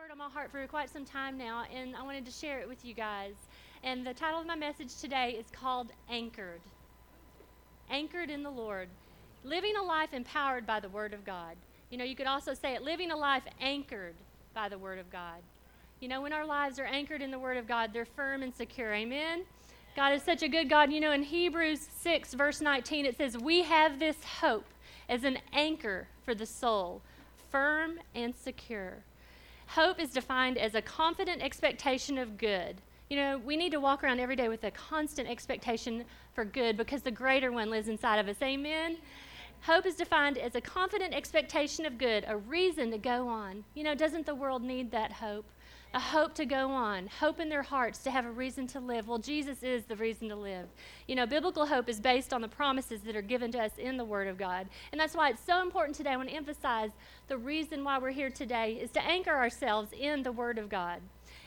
word on my heart for quite some time now, and I wanted to share it with you guys. And the title of my message today is called Anchored. Anchored in the Lord. Living a life empowered by the Word of God. You know, you could also say it living a life anchored by the Word of God. You know, when our lives are anchored in the Word of God, they're firm and secure. Amen? God is such a good God. You know, in Hebrews 6, verse 19, it says, We have this hope as an anchor for the soul, firm and secure. Hope is defined as a confident expectation of good. You know, we need to walk around every day with a constant expectation for good because the greater one lives inside of us. Amen? Hope is defined as a confident expectation of good, a reason to go on. You know, doesn't the world need that hope? A hope to go on, hope in their hearts to have a reason to live. Well, Jesus is the reason to live. You know, biblical hope is based on the promises that are given to us in the Word of God. And that's why it's so important today. I want to emphasize the reason why we're here today is to anchor ourselves in the Word of God.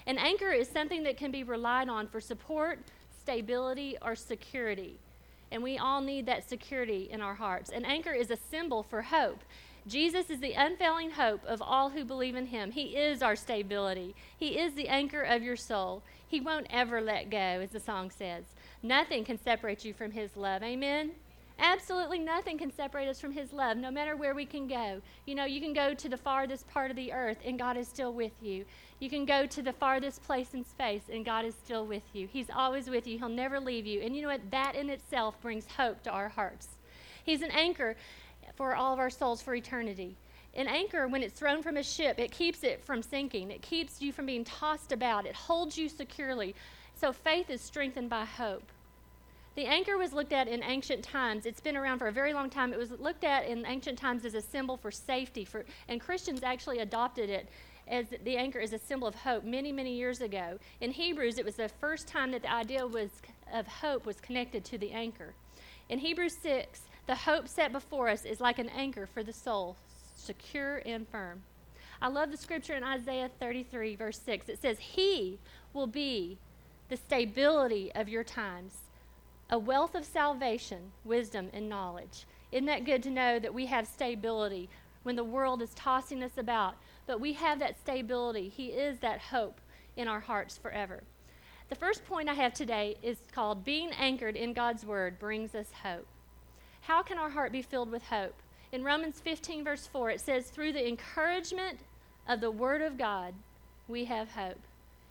An anchor is something that can be relied on for support, stability, or security. And we all need that security in our hearts. An anchor is a symbol for hope. Jesus is the unfailing hope of all who believe in him. He is our stability. He is the anchor of your soul. He won't ever let go, as the song says. Nothing can separate you from his love. Amen? Absolutely nothing can separate us from his love, no matter where we can go. You know, you can go to the farthest part of the earth, and God is still with you. You can go to the farthest place in space, and God is still with you. He's always with you, He'll never leave you. And you know what? That in itself brings hope to our hearts. He's an anchor for all of our souls for eternity. An anchor, when it's thrown from a ship, it keeps it from sinking. It keeps you from being tossed about. It holds you securely. So faith is strengthened by hope. The anchor was looked at in ancient times. It's been around for a very long time. It was looked at in ancient times as a symbol for safety, for, and Christians actually adopted it as the anchor is a symbol of hope many, many years ago. In Hebrews, it was the first time that the idea was, of hope was connected to the anchor. In Hebrews 6, the hope set before us is like an anchor for the soul, secure and firm. I love the scripture in Isaiah 33, verse 6. It says, He will be the stability of your times, a wealth of salvation, wisdom, and knowledge. Isn't that good to know that we have stability when the world is tossing us about? But we have that stability. He is that hope in our hearts forever. The first point I have today is called Being Anchored in God's Word Brings Us Hope. How can our heart be filled with hope? In Romans 15, verse 4, it says, Through the encouragement of the Word of God, we have hope.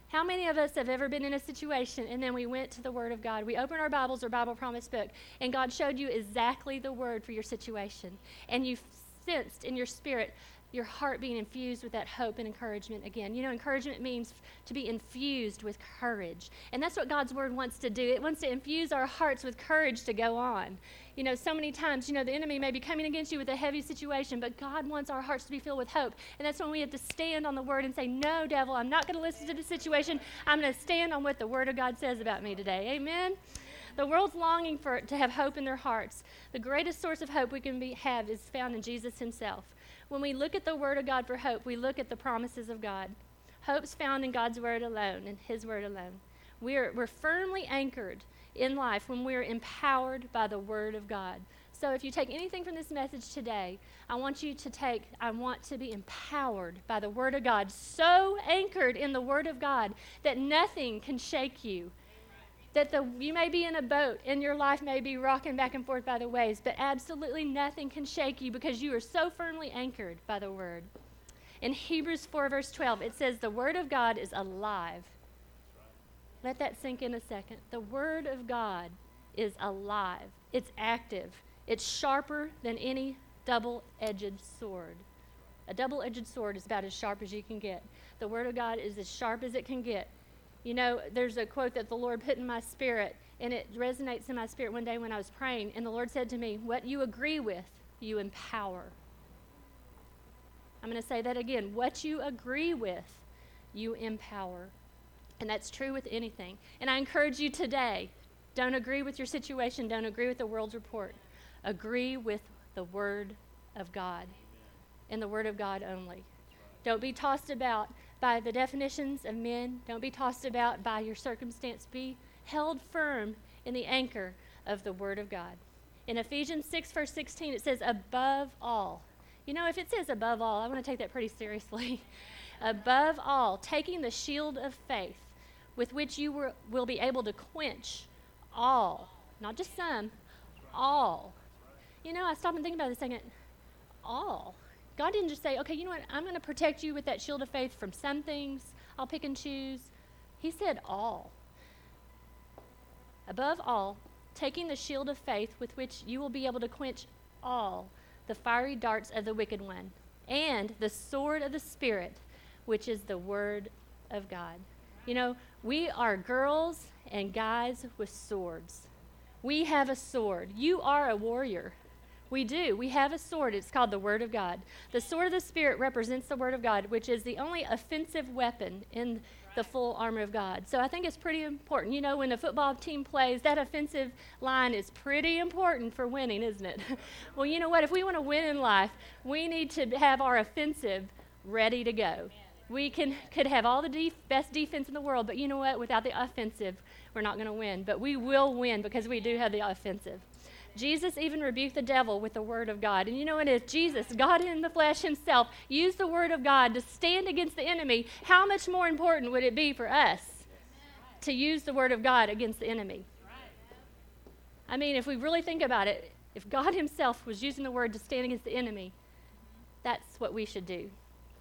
How many of us have ever been in a situation and then we went to the Word of God? We opened our Bibles or Bible Promise book, and God showed you exactly the word for your situation. And you sensed in your spirit your heart being infused with that hope and encouragement again. You know, encouragement means to be infused with courage. And that's what God's word wants to do. It wants to infuse our hearts with courage to go on. You know, so many times, you know, the enemy may be coming against you with a heavy situation, but God wants our hearts to be filled with hope. And that's when we have to stand on the word and say, No, devil, I'm not going to listen to the situation. I'm going to stand on what the word of God says about me today. Amen. The world's longing for to have hope in their hearts. The greatest source of hope we can be, have is found in Jesus himself. When we look at the Word of God for hope, we look at the promises of God. Hope's found in God's Word alone, in His Word alone. We're, we're firmly anchored in life when we're empowered by the Word of God. So if you take anything from this message today, I want you to take, I want to be empowered by the Word of God, so anchored in the Word of God that nothing can shake you that the, you may be in a boat and your life may be rocking back and forth by the waves, but absolutely nothing can shake you because you are so firmly anchored by the Word. In Hebrews 4, verse 12, it says, The Word of God is alive. Let that sink in a second. The Word of God is alive, it's active, it's sharper than any double edged sword. A double edged sword is about as sharp as you can get. The Word of God is as sharp as it can get. You know, there's a quote that the Lord put in my spirit, and it resonates in my spirit one day when I was praying. And the Lord said to me, What you agree with, you empower. I'm going to say that again. What you agree with, you empower. And that's true with anything. And I encourage you today don't agree with your situation, don't agree with the world's report. Agree with the Word of God and the Word of God only. Don't be tossed about by the definitions of men. Don't be tossed about by your circumstance. Be held firm in the anchor of the Word of God. In Ephesians 6, verse 16, it says, above all. You know, if it says above all, I want to take that pretty seriously. Above all, taking the shield of faith, with which you will be able to quench all, not just some, all. You know, I stopped and think about it a second. All. God didn't just say, okay, you know what, I'm going to protect you with that shield of faith from some things. I'll pick and choose. He said all. Above all, taking the shield of faith with which you will be able to quench all the fiery darts of the wicked one, and the sword of the Spirit, which is the word of God. You know, we are girls and guys with swords. We have a sword. You are a warrior. We do. We have a sword. It's called the Word of God. The sword of the Spirit represents the Word of God, which is the only offensive weapon in the full armor of God. So I think it's pretty important. You know, when a football team plays, that offensive line is pretty important for winning, isn't it? well, you know what? If we want to win in life, we need to have our offensive ready to go. We can could have all the def- best defense in the world, but you know what? Without the offensive, we're not going to win. But we will win because we do have the offensive. Jesus even rebuked the devil with the word of God. And you know what? Jesus, God in the flesh himself, used the word of God to stand against the enemy. How much more important would it be for us to use the word of God against the enemy? I mean, if we really think about it, if God himself was using the word to stand against the enemy, that's what we should do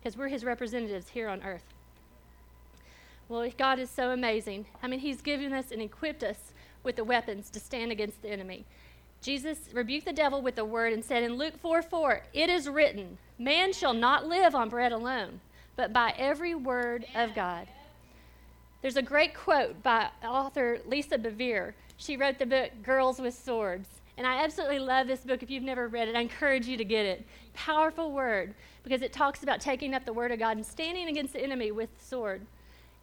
because we're his representatives here on earth. Well, God is so amazing. I mean, he's given us and equipped us with the weapons to stand against the enemy. Jesus rebuked the devil with the word and said in Luke 4 4, It is written, Man shall not live on bread alone, but by every word of God. There's a great quote by author Lisa Bevere. She wrote the book Girls with Swords. And I absolutely love this book. If you've never read it, I encourage you to get it. Powerful word because it talks about taking up the word of God and standing against the enemy with the sword.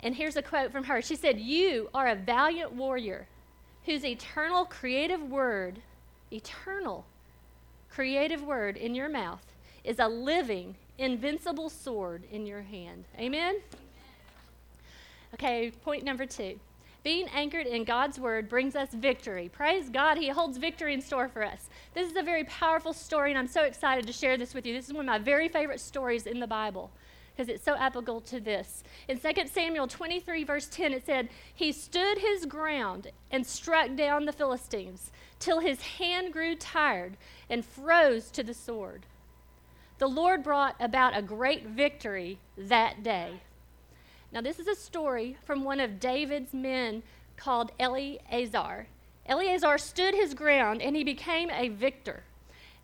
And here's a quote from her. She said, You are a valiant warrior whose eternal creative word eternal, creative word in your mouth is a living, invincible sword in your hand. Amen? Okay, point number two. Being anchored in God's word brings us victory. Praise God, He holds victory in store for us. This is a very powerful story, and I'm so excited to share this with you. This is one of my very favorite stories in the Bible because it's so applicable to this. In 2 Samuel 23, verse 10, it said, He stood his ground and struck down the Philistines till his hand grew tired and froze to the sword. The Lord brought about a great victory that day. Now, this is a story from one of David's men called Eleazar. Eleazar stood his ground and he became a victor.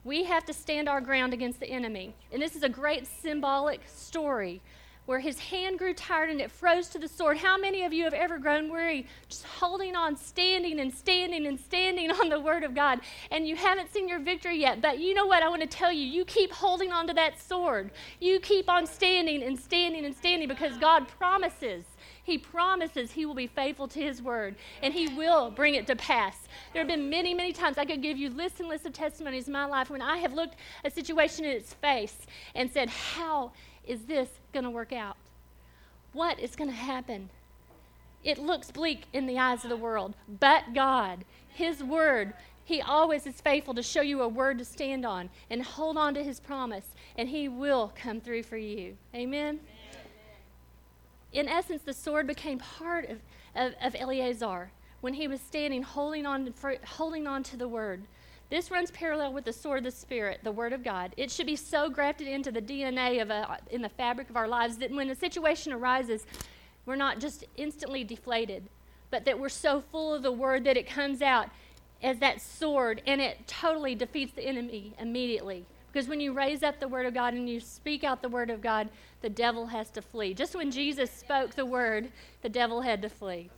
We have to stand our ground against the enemy. And this is a great symbolic story where his hand grew tired and it froze to the sword. How many of you have ever grown weary just holding on, standing and standing and standing on the word of God, and you haven't seen your victory yet? But you know what? I want to tell you, you keep holding on to that sword. You keep on standing and standing and standing because God promises. He promises He will be faithful to His word and He will bring it to pass. There have been many, many times I could give you lists and lists of testimonies in my life when I have looked a situation in its face and said, How is this going to work out? What is going to happen? It looks bleak in the eyes of the world, but God, His Word, He always is faithful to show you a word to stand on and hold on to His promise, and He will come through for you. Amen? In essence, the sword became part of, of, of Eleazar when he was standing holding on, holding on to the Word. This runs parallel with the sword of the Spirit, the Word of God. It should be so grafted into the DNA of a, in the fabric of our lives that when a situation arises, we're not just instantly deflated, but that we're so full of the Word that it comes out as that sword and it totally defeats the enemy immediately. Because when you raise up the Word of God and you speak out the Word of God, the devil has to flee. Just when Jesus spoke the Word, the devil had to flee.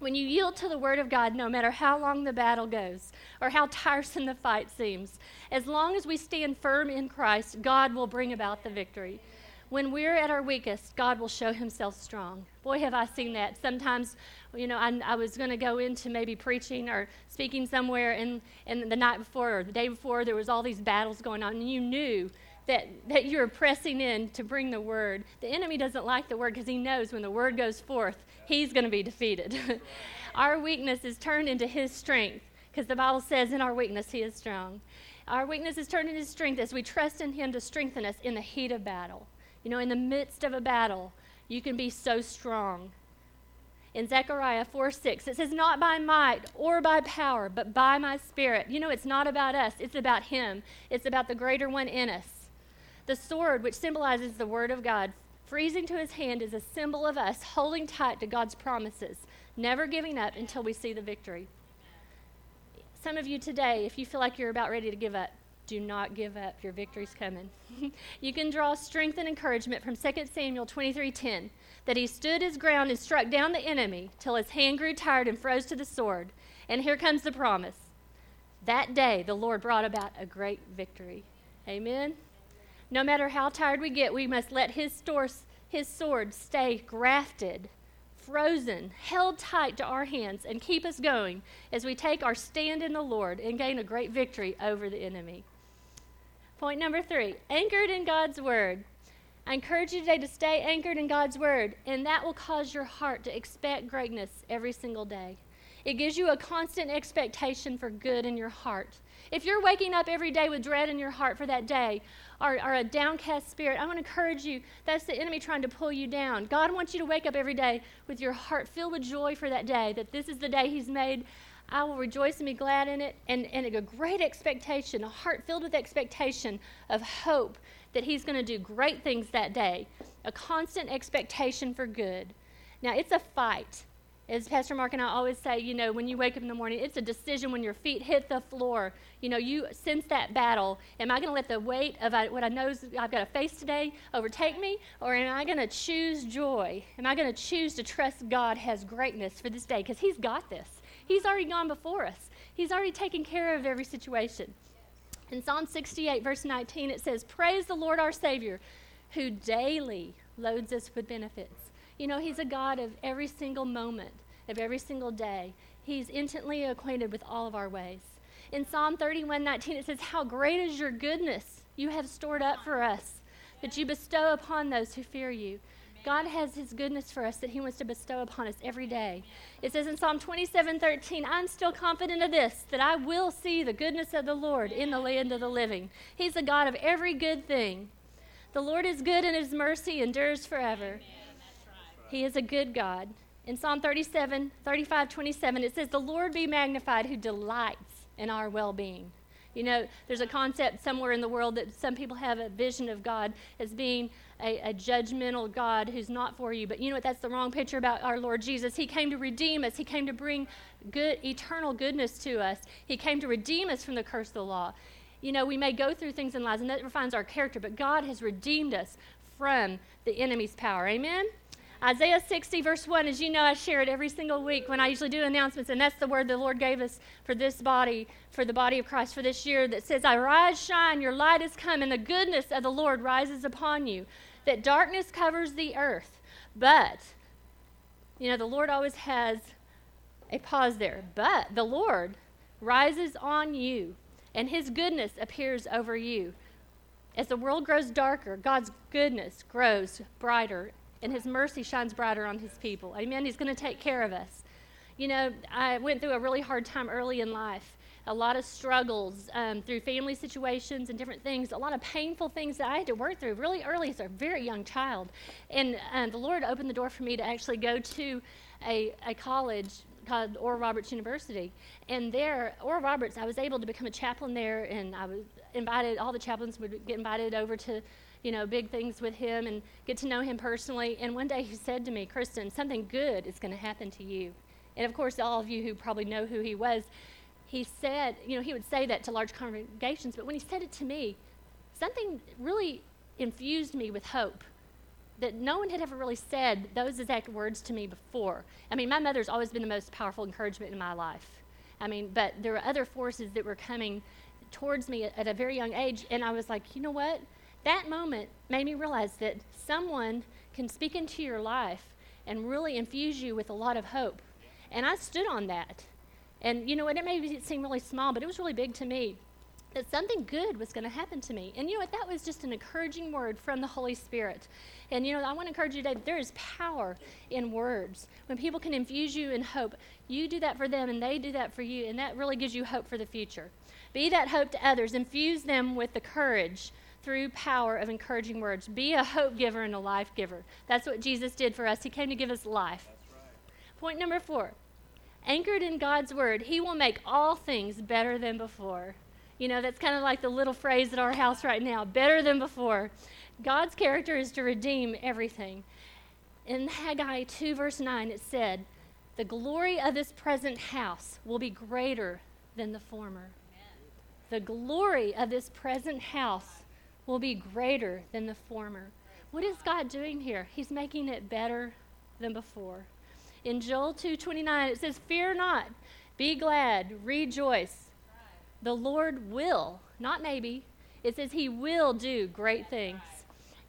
When you yield to the Word of God, no matter how long the battle goes or how tiresome the fight seems, as long as we stand firm in Christ, God will bring about the victory. When we're at our weakest, God will show himself strong. Boy, have I seen that. Sometimes, you know, I, I was going to go into maybe preaching or speaking somewhere, and, and the night before or the day before, there was all these battles going on, and you knew that, that you're pressing in to bring the word. The enemy doesn't like the word because he knows when the word goes forth, he's going to be defeated. our weakness is turned into his strength because the Bible says, in our weakness, he is strong. Our weakness is turned into strength as we trust in him to strengthen us in the heat of battle. You know, in the midst of a battle, you can be so strong. In Zechariah 4 6, it says, Not by might or by power, but by my spirit. You know, it's not about us, it's about Him. It's about the greater one in us. The sword, which symbolizes the Word of God, freezing to his hand, is a symbol of us holding tight to God's promises, never giving up until we see the victory. Some of you today, if you feel like you're about ready to give up, do not give up. Your victory's coming. you can draw strength and encouragement from 2 Samuel 23:10 that he stood his ground and struck down the enemy till his hand grew tired and froze to the sword. And here comes the promise. That day the Lord brought about a great victory. Amen. No matter how tired we get, we must let his, his sword stay grafted frozen, held tight to our hands, and keep us going as we take our stand in the Lord and gain a great victory over the enemy. Point number three anchored in God's Word. I encourage you today to stay anchored in God's Word, and that will cause your heart to expect greatness every single day. It gives you a constant expectation for good in your heart. If you're waking up every day with dread in your heart for that day, or, or a downcast spirit, I want to encourage you that's the enemy trying to pull you down. God wants you to wake up every day with your heart filled with joy for that day, that this is the day He's made. I will rejoice and be glad in it, and, and a great expectation, a heart filled with expectation of hope that He's going to do great things that day, a constant expectation for good. Now, it's a fight as Pastor Mark and I always say, you know, when you wake up in the morning, it's a decision when your feet hit the floor. You know, you sense that battle. Am I going to let the weight of what I know I've got to face today overtake me? Or am I going to choose joy? Am I going to choose to trust God has greatness for this day? Because He's got this. He's already gone before us, He's already taken care of every situation. In Psalm 68, verse 19, it says, Praise the Lord our Savior, who daily loads us with benefits. You know, He's a God of every single moment, of every single day. He's intimately acquainted with all of our ways. In Psalm 31 19, it says, How great is your goodness you have stored up for us, that you bestow upon those who fear you. God has His goodness for us that He wants to bestow upon us every day. It says in Psalm 27 13, I'm still confident of this, that I will see the goodness of the Lord in the land of the living. He's the God of every good thing. The Lord is good and His mercy endures forever. He is a good God. In Psalm 37, 35, 27, it says, The Lord be magnified who delights in our well being. You know, there's a concept somewhere in the world that some people have a vision of God as being a, a, judgmental God who's not for you. But you know what? That's the wrong picture about our Lord Jesus. He came to redeem us, He came to bring good, eternal goodness to us. He came to redeem us from the curse of the law. You know, we may go through things in lives, and that refines our character, but God has redeemed us from the enemy's power. Amen? Isaiah 60, verse 1, as you know, I share it every single week when I usually do announcements, and that's the word the Lord gave us for this body, for the body of Christ for this year that says, I rise, shine, your light has come, and the goodness of the Lord rises upon you. That darkness covers the earth. But, you know, the Lord always has a pause there. But the Lord rises on you, and his goodness appears over you. As the world grows darker, God's goodness grows brighter and his mercy shines brighter on his people. Amen. He's going to take care of us. You know, I went through a really hard time early in life. A lot of struggles um, through family situations and different things, a lot of painful things that I had to work through really early as a very young child. And uh, the Lord opened the door for me to actually go to a, a college called Oral Roberts University. And there, Oral Roberts, I was able to become a chaplain there, and I was invited, all the chaplains would get invited over to you know, big things with him and get to know him personally. And one day he said to me, Kristen, something good is going to happen to you. And of course, all of you who probably know who he was, he said, you know, he would say that to large congregations, but when he said it to me, something really infused me with hope that no one had ever really said those exact words to me before. I mean, my mother's always been the most powerful encouragement in my life. I mean, but there were other forces that were coming towards me at, a very young age, and I was like, you know what? That moment made me realize that someone can speak into your life and really infuse you with a lot of hope. And I stood on that. And you know what? It may seem really small, but it was really big to me that something good was going to happen to me. And you know what? That was just an encouraging word from the Holy Spirit. And you know, I want to encourage you today there is power in words. When people can infuse you in hope, you do that for them and they do that for you, and that really gives you hope for the future. Be that hope to others. Infuse them with the courage through power of encouraging words. Be a hope giver and a life giver. That's what Jesus did for us. He came to give us life. Right. Point number four anchored in God's word, He will make all things better than before. You know, that's kind of like the little phrase at our house right now better than before. God's character is to redeem everything. In Haggai 2, verse 9, it said, The glory of this present house will be greater than the former. The glory of this present house will be greater than the former. What is God doing here? He's making it better than before. In Joel 2:29 it says, "Fear not, be glad, rejoice. The Lord will, not maybe. It says he will do great things."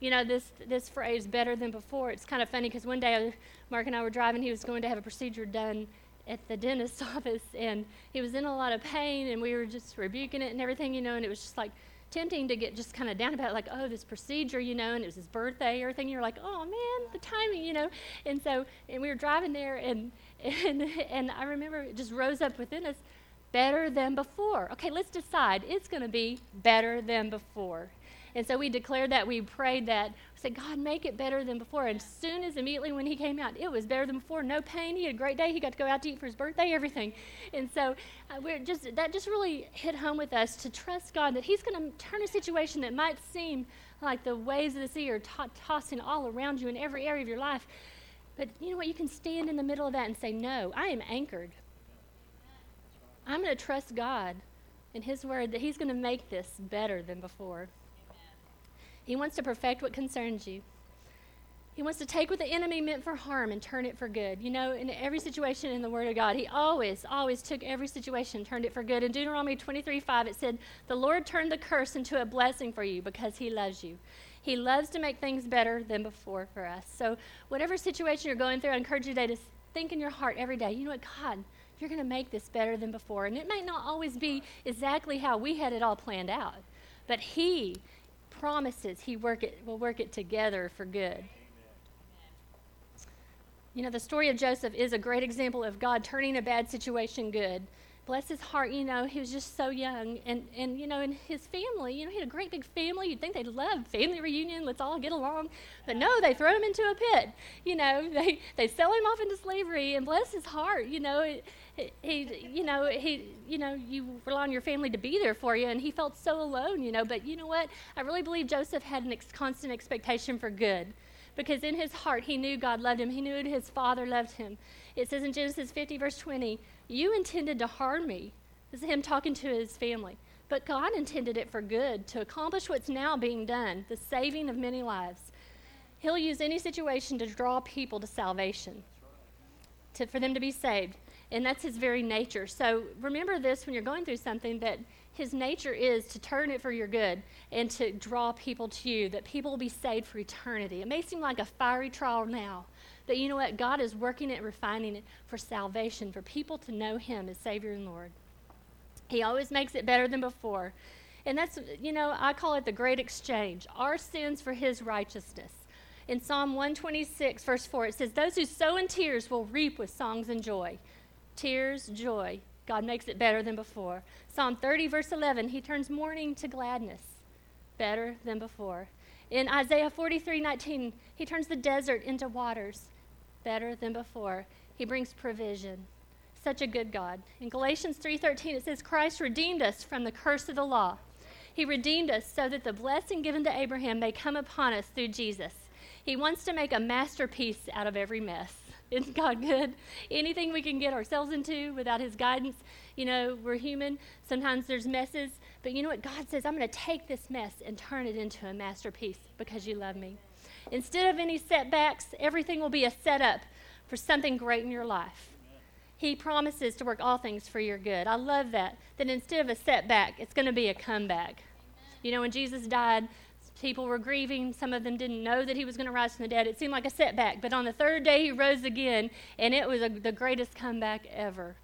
You know, this this phrase better than before. It's kind of funny because one day Mark and I were driving, he was going to have a procedure done at the dentist's office and he was in a lot of pain and we were just rebuking it and everything, you know, and it was just like tempting to get just kind of down about it, like, oh, this procedure, you know, and it was his birthday or everything. You're like, oh man, the timing, you know. And so, and we were driving there, and and and I remember it just rose up within us, better than before. Okay, let's decide. It's going to be better than before. And so we declared that, we prayed that, said, God, make it better than before. And as soon as immediately when he came out, it was better than before. No pain. He had a great day. He got to go out to eat for his birthday, everything. And so uh, we're just, that just really hit home with us to trust God that he's going to turn a situation that might seem like the waves of the sea are tossing all around you in every area of your life. But you know what? You can stand in the middle of that and say, No, I am anchored. I'm going to trust God in His word that He's going to make this better than before. He wants to perfect what concerns you. He wants to take what the enemy meant for harm and turn it for good. You know, in every situation in the Word of God, He always, always took every situation and turned it for good. In Deuteronomy 23 5, it said, The Lord turned the curse into a blessing for you because He loves you. He loves to make things better than before for us. So, whatever situation you're going through, I encourage you today to think in your heart every day, you know what, God, you're going to make this better than before. And it might not always be exactly how we had it all planned out, but He promises he work it, will work it together for good. You know, the story of Joseph is a great example of God turning a bad situation good. Bless his heart, you know, he was just so young. And, and, you know, in his family, you know, he had a great big family. You'd think they'd love family reunion, let's all get along. But no, they throw him into a pit. You know, they, they sell him off into slavery. And bless his heart, you know, he, you know, he, you know, you rely on your family to be there for you, and he felt so alone, you know. But you know what? I really believe Joseph had an ex- constant expectation for good, because in his heart he knew God loved him. He knew his father loved him. It says in Genesis 50 verse 20, "You intended to harm me." This is him talking to his family. But God intended it for good, to accomplish what's now being done, the saving of many lives. He'll use any situation to draw people to salvation, to, for them to be saved and that's his very nature. So remember this when you're going through something that his nature is to turn it for your good and to draw people to you, that people will be saved for eternity. It may seem like a fiery trial now, but you know what? God is working it, refining it for salvation, for people to know him as Savior and Lord. He always makes it better than before. And that's, you know, I call it the great exchange our sins for his righteousness. In Psalm 126, verse 4, it says, Those who sow in tears will reap with songs and joy tears, joy. God makes it better than before. Psalm 30, verse 11, he turns mourning to gladness, better than before. In Isaiah 43, 19, he turns the desert into waters, better than before. He brings provision. Such a good God. In Galatians 3:13 it says Christ redeemed us from the curse of the law. He redeemed us so that the blessing given to Abraham may come upon us through Jesus. He wants to make a masterpiece out of every mess. Isn't God good? Anything we can get ourselves into without His guidance, you know, we're human. Sometimes there's messes. But you know what? God says, I'm going to take this mess and turn it into a masterpiece because you love me. Instead of any setbacks, everything will be a setup for something great in your life. He promises to work all things for your good. I love that. That instead of a setback, it's going to be a comeback. You know, when Jesus died, People were grieving. Some of them didn't know that he was going to rise from the dead. It seemed like a setback. But on the third day, he rose again, and it was a, the greatest comeback ever.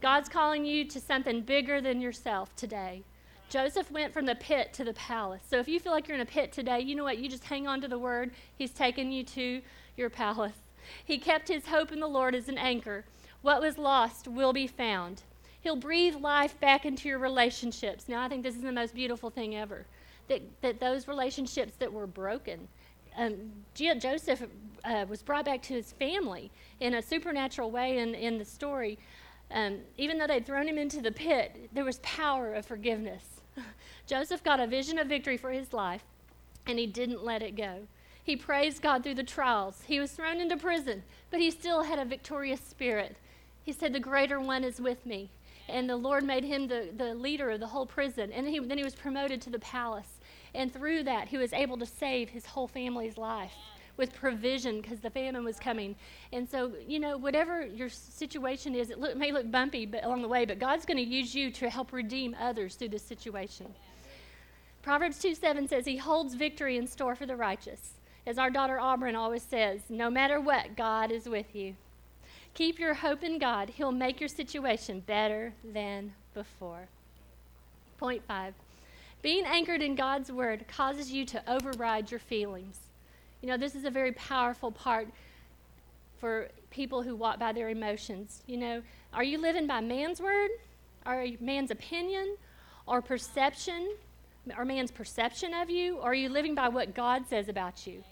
God's calling you to something bigger than yourself today. Joseph went from the pit to the palace. So if you feel like you're in a pit today, you know what? You just hang on to the word. He's taking you to your palace. He kept his hope in the Lord as an anchor. What was lost will be found. He'll breathe life back into your relationships. Now, I think this is the most beautiful thing ever that, that those relationships that were broken. Um, Joseph uh, was brought back to his family in a supernatural way in, in the story. Um, even though they'd thrown him into the pit, there was power of forgiveness. Joseph got a vision of victory for his life, and he didn't let it go. He praised God through the trials. He was thrown into prison, but he still had a victorious spirit. He said, The greater one is with me. And the Lord made him the, the leader of the whole prison. And he, then he was promoted to the palace. And through that, he was able to save his whole family's life with provision because the famine was coming. And so, you know, whatever your situation is, it look, may look bumpy but along the way, but God's going to use you to help redeem others through this situation. Proverbs 2 7 says, He holds victory in store for the righteous. As our daughter Auburn always says, no matter what, God is with you. Keep your hope in God. He'll make your situation better than before. Point five being anchored in God's word causes you to override your feelings. You know, this is a very powerful part for people who walk by their emotions. You know, are you living by man's word, or man's opinion, or perception, or man's perception of you, or are you living by what God says about you?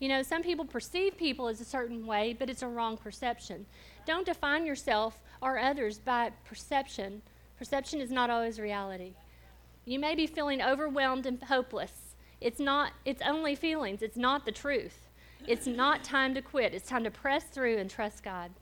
You know, some people perceive people as a certain way, but it's a wrong perception. Don't define yourself or others by perception. Perception is not always reality. You may be feeling overwhelmed and hopeless. It's not, it's only feelings. It's not the truth. It's not time to quit. It's time to press through and trust God.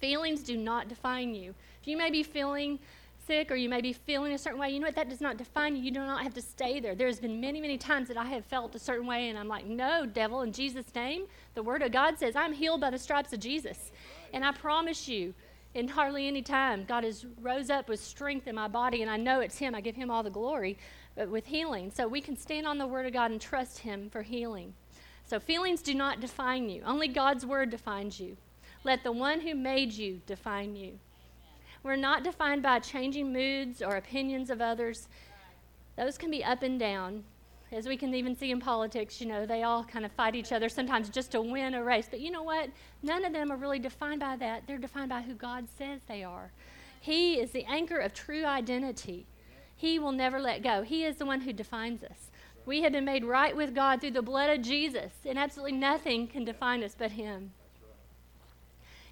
Feelings do not define you. If you may be feeling sick or you may be feeling a certain way, you know what? That does not define you. You do not have to stay there. There's been many, many times that I have felt a certain way, and I'm like, no, devil, in Jesus' name. The Word of God says, I'm healed by the stripes of Jesus. And I promise you, in hardly any time, God has rose up with strength in my body, and I know it's Him. I give Him all the glory but with healing. So we can stand on the Word of God and trust Him for healing. So feelings do not define you, only God's Word defines you. Let the one who made you define you. We're not defined by changing moods or opinions of others. Those can be up and down. As we can even see in politics, you know, they all kind of fight each other sometimes just to win a race. But you know what? None of them are really defined by that. They're defined by who God says they are. He is the anchor of true identity. He will never let go. He is the one who defines us. We have been made right with God through the blood of Jesus, and absolutely nothing can define us but Him.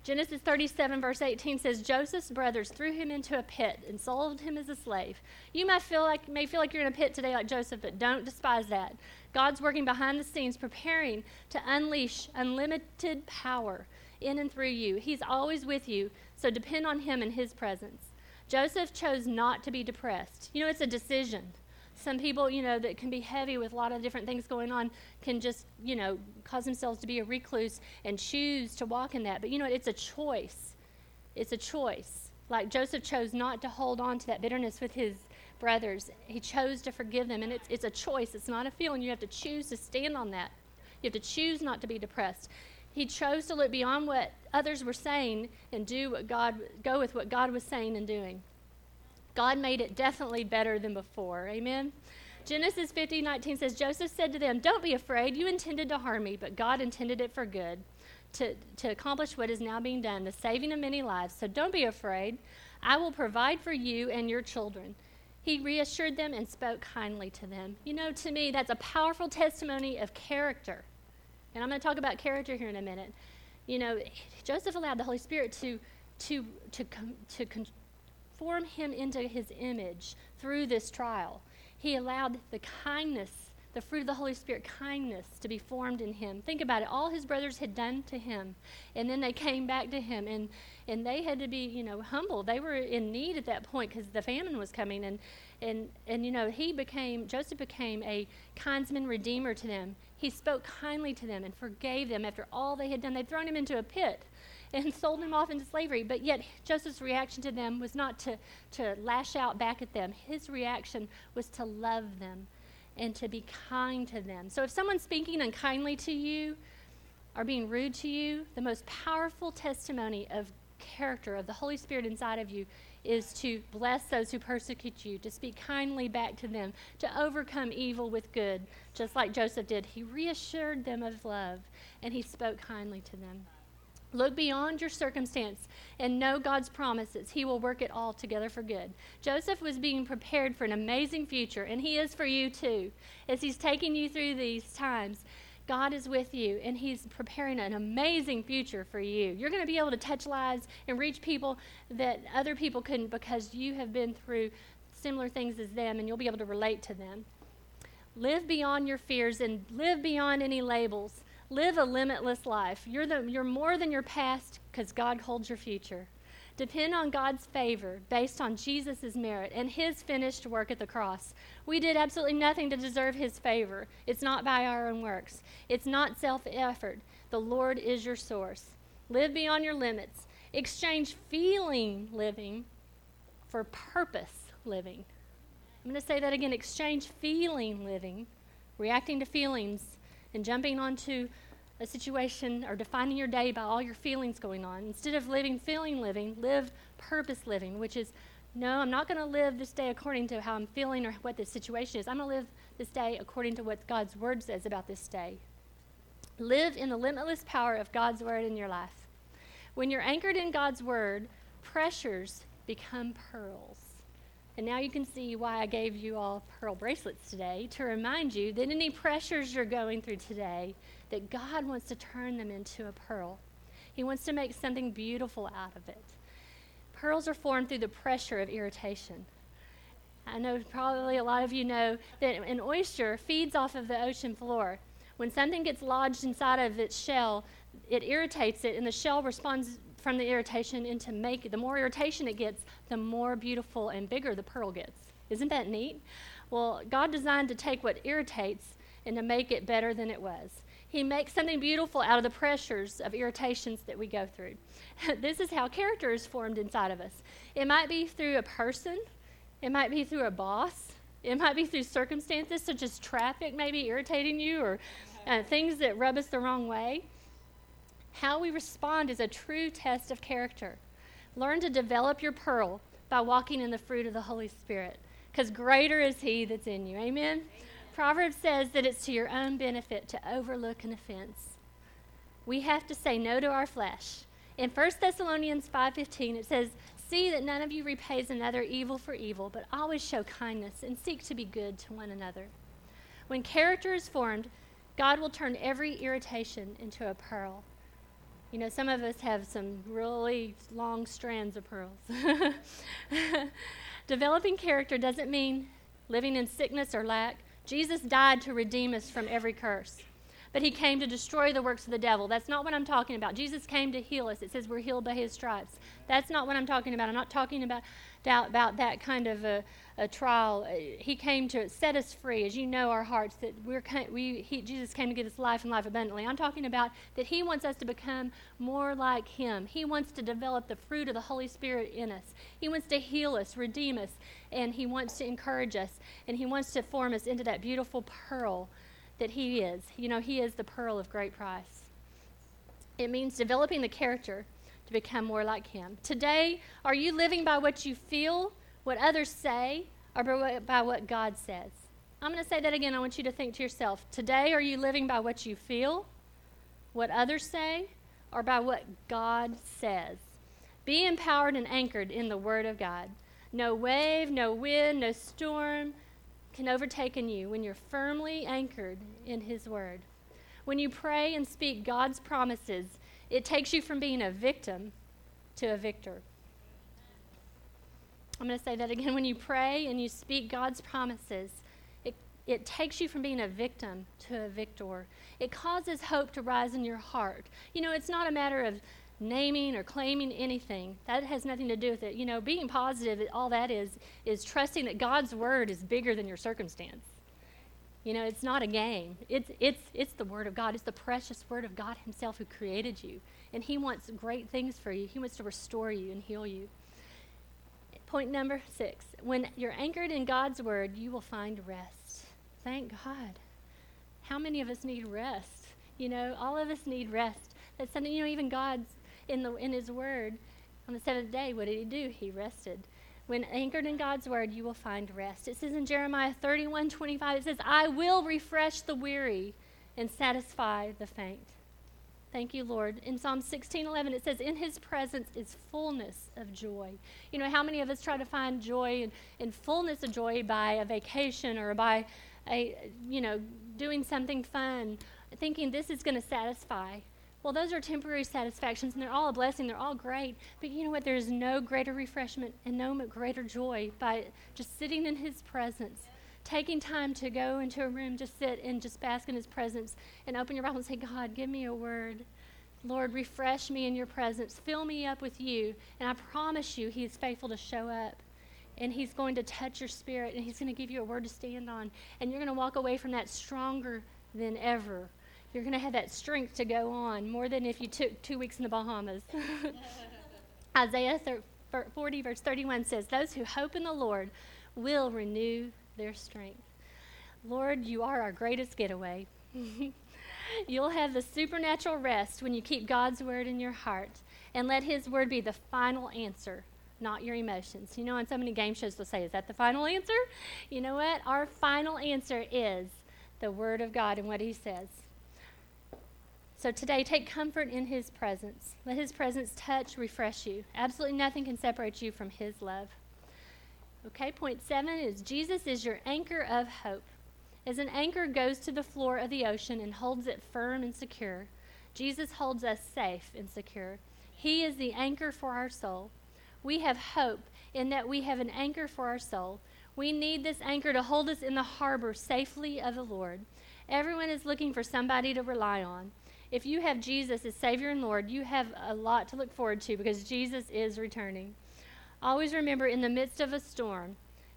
Genesis 37, verse 18 says, Joseph's brothers threw him into a pit and sold him as a slave. You may feel like may feel like you're in a pit today like Joseph, but don't despise that. God's working behind the scenes, preparing to unleash unlimited power in and through you. He's always with you, so depend on him and his presence. Joseph chose not to be depressed. You know, it's a decision. Some people, you know, that can be heavy with a lot of different things going on can just, you know, cause themselves to be a recluse and choose to walk in that. But, you know, it's a choice. It's a choice. Like Joseph chose not to hold on to that bitterness with his brothers, he chose to forgive them. And it's, it's a choice, it's not a feeling. You have to choose to stand on that. You have to choose not to be depressed. He chose to look beyond what others were saying and do what God, go with what God was saying and doing. God made it definitely better than before. Amen. Genesis 50, 19 says, Joseph said to them, Don't be afraid. You intended to harm me, but God intended it for good, to, to accomplish what is now being done, the saving of many lives. So don't be afraid. I will provide for you and your children. He reassured them and spoke kindly to them. You know, to me, that's a powerful testimony of character. And I'm going to talk about character here in a minute. You know, Joseph allowed the Holy Spirit to, to, to, to conform him into his image through this trial. He allowed the kindness, the fruit of the Holy Spirit, kindness, to be formed in him. Think about it. All his brothers had done to him, and then they came back to him, and, and they had to be, you know, humble. They were in need at that point because the famine was coming, and, and, and, you know, he became, Joseph became a kinsman redeemer to them. He spoke kindly to them and forgave them after all they had done. They'd thrown him into a pit and sold him off into slavery. But yet, Joseph's reaction to them was not to, to lash out back at them. His reaction was to love them and to be kind to them. So if someone's speaking unkindly to you or being rude to you, the most powerful testimony of character of the Holy Spirit inside of you is to bless those who persecute you, to speak kindly back to them, to overcome evil with good, just like Joseph did. He reassured them of love and he spoke kindly to them. Look beyond your circumstance and know God's promises. He will work it all together for good. Joseph was being prepared for an amazing future, and he is for you too. As he's taking you through these times, God is with you, and he's preparing an amazing future for you. You're going to be able to touch lives and reach people that other people couldn't because you have been through similar things as them, and you'll be able to relate to them. Live beyond your fears and live beyond any labels. Live a limitless life. You're, the, you're more than your past because God holds your future. Depend on God's favor based on Jesus' merit and his finished work at the cross. We did absolutely nothing to deserve his favor. It's not by our own works, it's not self effort. The Lord is your source. Live beyond your limits. Exchange feeling living for purpose living. I'm going to say that again exchange feeling living, reacting to feelings and jumping onto a situation or defining your day by all your feelings going on. Instead of living feeling living, live purpose living, which is no, I'm not going to live this day according to how I'm feeling or what the situation is. I'm going to live this day according to what God's word says about this day. Live in the limitless power of God's word in your life. When you're anchored in God's word, pressures become pearls. And now you can see why I gave you all pearl bracelets today to remind you that any pressures you're going through today, that God wants to turn them into a pearl. He wants to make something beautiful out of it. Pearls are formed through the pressure of irritation. I know probably a lot of you know that an oyster feeds off of the ocean floor. When something gets lodged inside of its shell, it irritates it, and the shell responds from the irritation into make the more irritation it gets, the more beautiful and bigger the pearl gets. Isn't that neat? Well, God designed to take what irritates and to make it better than it was. He makes something beautiful out of the pressures of irritations that we go through. this is how character is formed inside of us. It might be through a person, it might be through a boss, it might be through circumstances such as traffic maybe irritating you or uh, things that rub us the wrong way. How we respond is a true test of character. Learn to develop your pearl by walking in the fruit of the Holy Spirit, because greater is He that's in you. Amen? Amen? Proverbs says that it's to your own benefit to overlook an offense. We have to say no to our flesh. In 1 Thessalonians 5:15 it says, "See that none of you repays another evil for evil, but always show kindness and seek to be good to one another." When character is formed, God will turn every irritation into a pearl. You know, some of us have some really long strands of pearls. Developing character doesn't mean living in sickness or lack. Jesus died to redeem us from every curse. But he came to destroy the works of the devil. That's not what I'm talking about. Jesus came to heal us. It says we're healed by his stripes. That's not what I'm talking about. I'm not talking about, about that kind of a, a trial. Uh, he came to set us free. As you know, our hearts that we're we he, Jesus came to give us life and life abundantly. I'm talking about that He wants us to become more like Him. He wants to develop the fruit of the Holy Spirit in us. He wants to heal us, redeem us, and He wants to encourage us, and He wants to form us into that beautiful pearl that He is. You know, He is the pearl of great price. It means developing the character to become more like Him. Today, are you living by what you feel? what others say or by what God says. I'm going to say that again. I want you to think to yourself today, are you living by what you feel, what others say, or by what God says? Be empowered and anchored in the Word of God. No wave, no wind, no storm can overtake in you when you're firmly anchored in His Word. When you pray and speak God's promises, it takes you from being a victim to a victor. I'm going to say that again. When you pray and you speak God's promises, it, it takes you from being a victim to a victor. It causes hope to rise in your heart. You know, it's not a matter of naming or claiming anything. That has nothing to do with it. You know, being positive, all that is, is trusting that God's word is bigger than your circumstance. You know, it's not a game. It's, it's, it's the Word of God. It's the precious Word of God Himself who created you. And He wants great things for you. He wants to restore you and heal you. Point number six when you're anchored in God's word, you will find rest. Thank God. How many of us need rest? You know, all of us need rest. That's something, you know, even God's in, the, in His word on the seventh day, what did He do? He rested. When anchored in God's word, you will find rest. It says in Jeremiah 31 25, it says, I will refresh the weary and satisfy the faint. Thank you, Lord. In Psalm 16:11 it says in his presence is fullness of joy. You know how many of us try to find joy and, and fullness of joy by a vacation or by a you know doing something fun, thinking this is going to satisfy. Well, those are temporary satisfactions and they're all a blessing. They're all great. But you know what? There's no greater refreshment and no greater joy by just sitting in his presence taking time to go into a room, just sit and just bask in His presence and open your Bible and say, God, give me a word. Lord, refresh me in your presence. Fill me up with you. And I promise you, He is faithful to show up. And He's going to touch your spirit and He's going to give you a word to stand on. And you're going to walk away from that stronger than ever. You're going to have that strength to go on more than if you took two weeks in the Bahamas. Isaiah 40, verse 31 says, Those who hope in the Lord will renew their strength. Lord, you are our greatest getaway. You'll have the supernatural rest when you keep God's word in your heart and let His word be the final answer, not your emotions. You know, on so many game shows, they'll say, Is that the final answer? You know what? Our final answer is the word of God and what He says. So today, take comfort in His presence. Let His presence touch, refresh you. Absolutely nothing can separate you from His love. Okay, point seven is Jesus is your anchor of hope. As an anchor goes to the floor of the ocean and holds it firm and secure, Jesus holds us safe and secure. He is the anchor for our soul. We have hope in that we have an anchor for our soul. We need this anchor to hold us in the harbor safely of the Lord. Everyone is looking for somebody to rely on. If you have Jesus as Savior and Lord, you have a lot to look forward to because Jesus is returning. Always remember in the midst of a storm,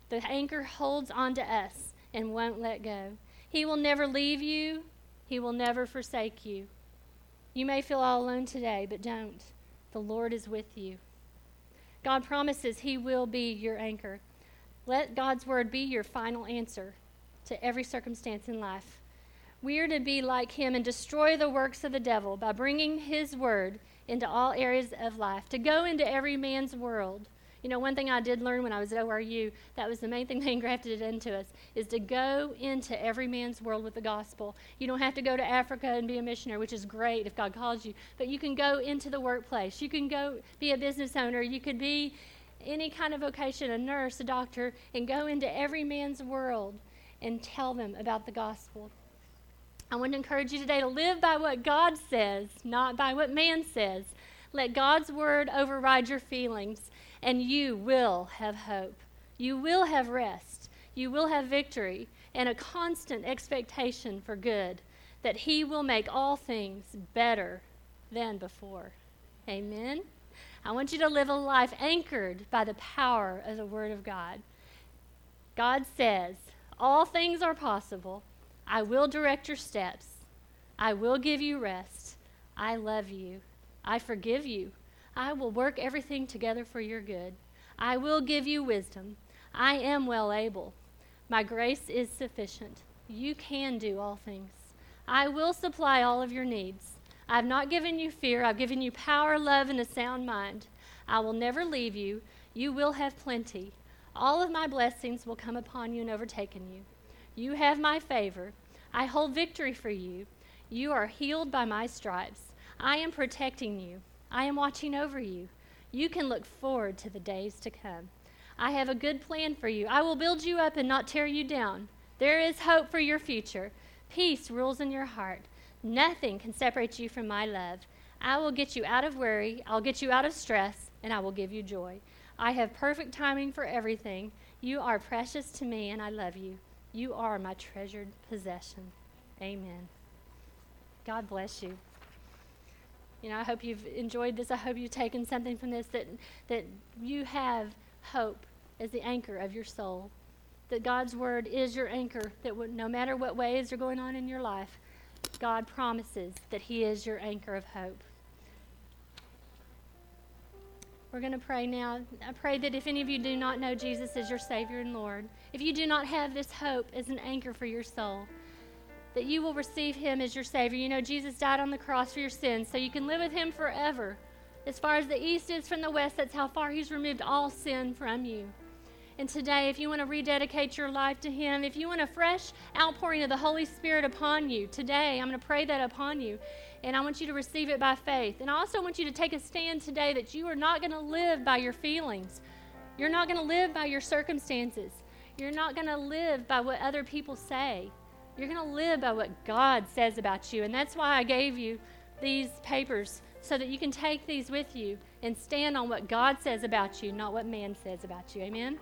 the anchor holds onto us and won't let go. He will never leave you, He will never forsake you. You may feel all alone today, but don't. The Lord is with you. God promises He will be your anchor. Let God's word be your final answer to every circumstance in life. We are to be like Him and destroy the works of the devil by bringing His word into all areas of life, to go into every man's world you know, one thing I did learn when I was at ORU, that was the main thing they engrafted it into us, is to go into every man's world with the gospel. You don't have to go to Africa and be a missionary, which is great if God calls you, but you can go into the workplace. You can go be a business owner. You could be any kind of vocation, a nurse, a doctor, and go into every man's world and tell them about the gospel. I want to encourage you today to live by what God says, not by what man says. Let God's word override your feelings and you will have hope. You will have rest. You will have victory and a constant expectation for good, that He will make all things better than before. Amen. I want you to live a life anchored by the power of the Word of God. God says, All things are possible. I will direct your steps. I will give you rest. I love you. I forgive you. I will work everything together for your good. I will give you wisdom. I am well able. My grace is sufficient. You can do all things. I will supply all of your needs. I have not given you fear. I've given you power, love, and a sound mind. I will never leave you. You will have plenty. All of my blessings will come upon you and overtaken you. You have my favor. I hold victory for you. You are healed by my stripes. I am protecting you. I am watching over you. You can look forward to the days to come. I have a good plan for you. I will build you up and not tear you down. There is hope for your future. Peace rules in your heart. Nothing can separate you from my love. I will get you out of worry, I'll get you out of stress, and I will give you joy. I have perfect timing for everything. You are precious to me, and I love you. You are my treasured possession. Amen. God bless you. You know, I hope you've enjoyed this. I hope you've taken something from this that, that you have hope as the anchor of your soul. That God's word is your anchor, that no matter what waves are going on in your life, God promises that He is your anchor of hope. We're going to pray now. I pray that if any of you do not know Jesus as your Savior and Lord, if you do not have this hope as an anchor for your soul, that you will receive him as your Savior. You know, Jesus died on the cross for your sins, so you can live with him forever. As far as the east is from the west, that's how far he's removed all sin from you. And today, if you want to rededicate your life to Him, if you want a fresh outpouring of the Holy Spirit upon you, today I'm going to pray that upon you. And I want you to receive it by faith. And I also want you to take a stand today that you are not going to live by your feelings. You're not going to live by your circumstances. You're not going to live by what other people say. You're going to live by what God says about you. And that's why I gave you these papers so that you can take these with you and stand on what God says about you, not what man says about you. Amen?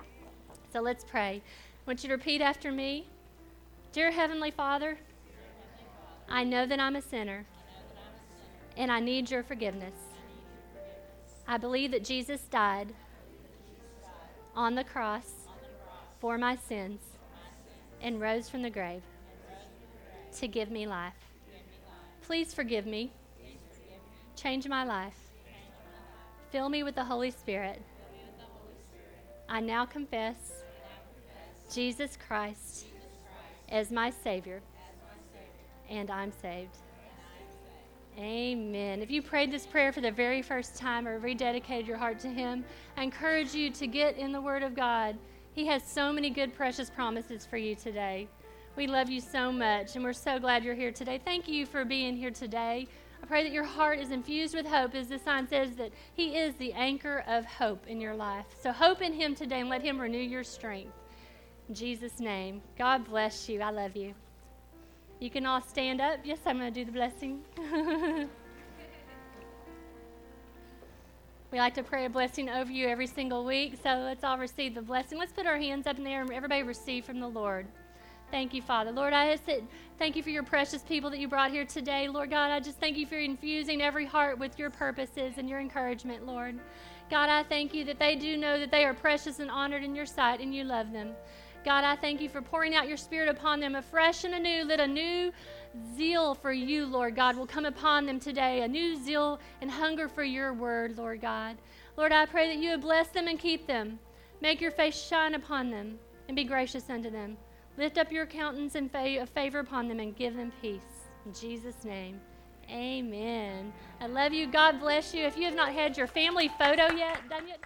So let's pray. I want you to repeat after me Dear Heavenly Father, I know that I'm a sinner and I need your forgiveness. I believe that Jesus died on the cross for my sins and rose from the grave to give me life. Please forgive me. Change my life. Fill me with the Holy Spirit. I now confess Jesus Christ as my Savior, and I'm saved. Amen. If you prayed this prayer for the very first time or rededicated your heart to Him, I encourage you to get in the Word of God. He has so many good, precious promises for you today. We love you so much, and we're so glad you're here today. Thank you for being here today. I pray that your heart is infused with hope, as the sign says that He is the anchor of hope in your life. So hope in Him today and let Him renew your strength. In Jesus' name, God bless you. I love you. You can all stand up. Yes, I'm going to do the blessing. we like to pray a blessing over you every single week, so let's all receive the blessing. Let's put our hands up in the air and everybody receive from the Lord. Thank you, Father. Lord, I just thank you for your precious people that you brought here today. Lord God, I just thank you for infusing every heart with your purposes and your encouragement, Lord. God, I thank you that they do know that they are precious and honored in your sight and you love them. God, I thank you for pouring out your spirit upon them afresh and anew. Let a new zeal for you, Lord God, will come upon them today. A new zeal and hunger for your word, Lord God. Lord, I pray that you would bless them and keep them. Make your face shine upon them and be gracious unto them. Lift up your countenance and fa- favor upon them and give them peace. In Jesus' name, amen. I love you. God bless you. If you have not had your family photo yet done yet,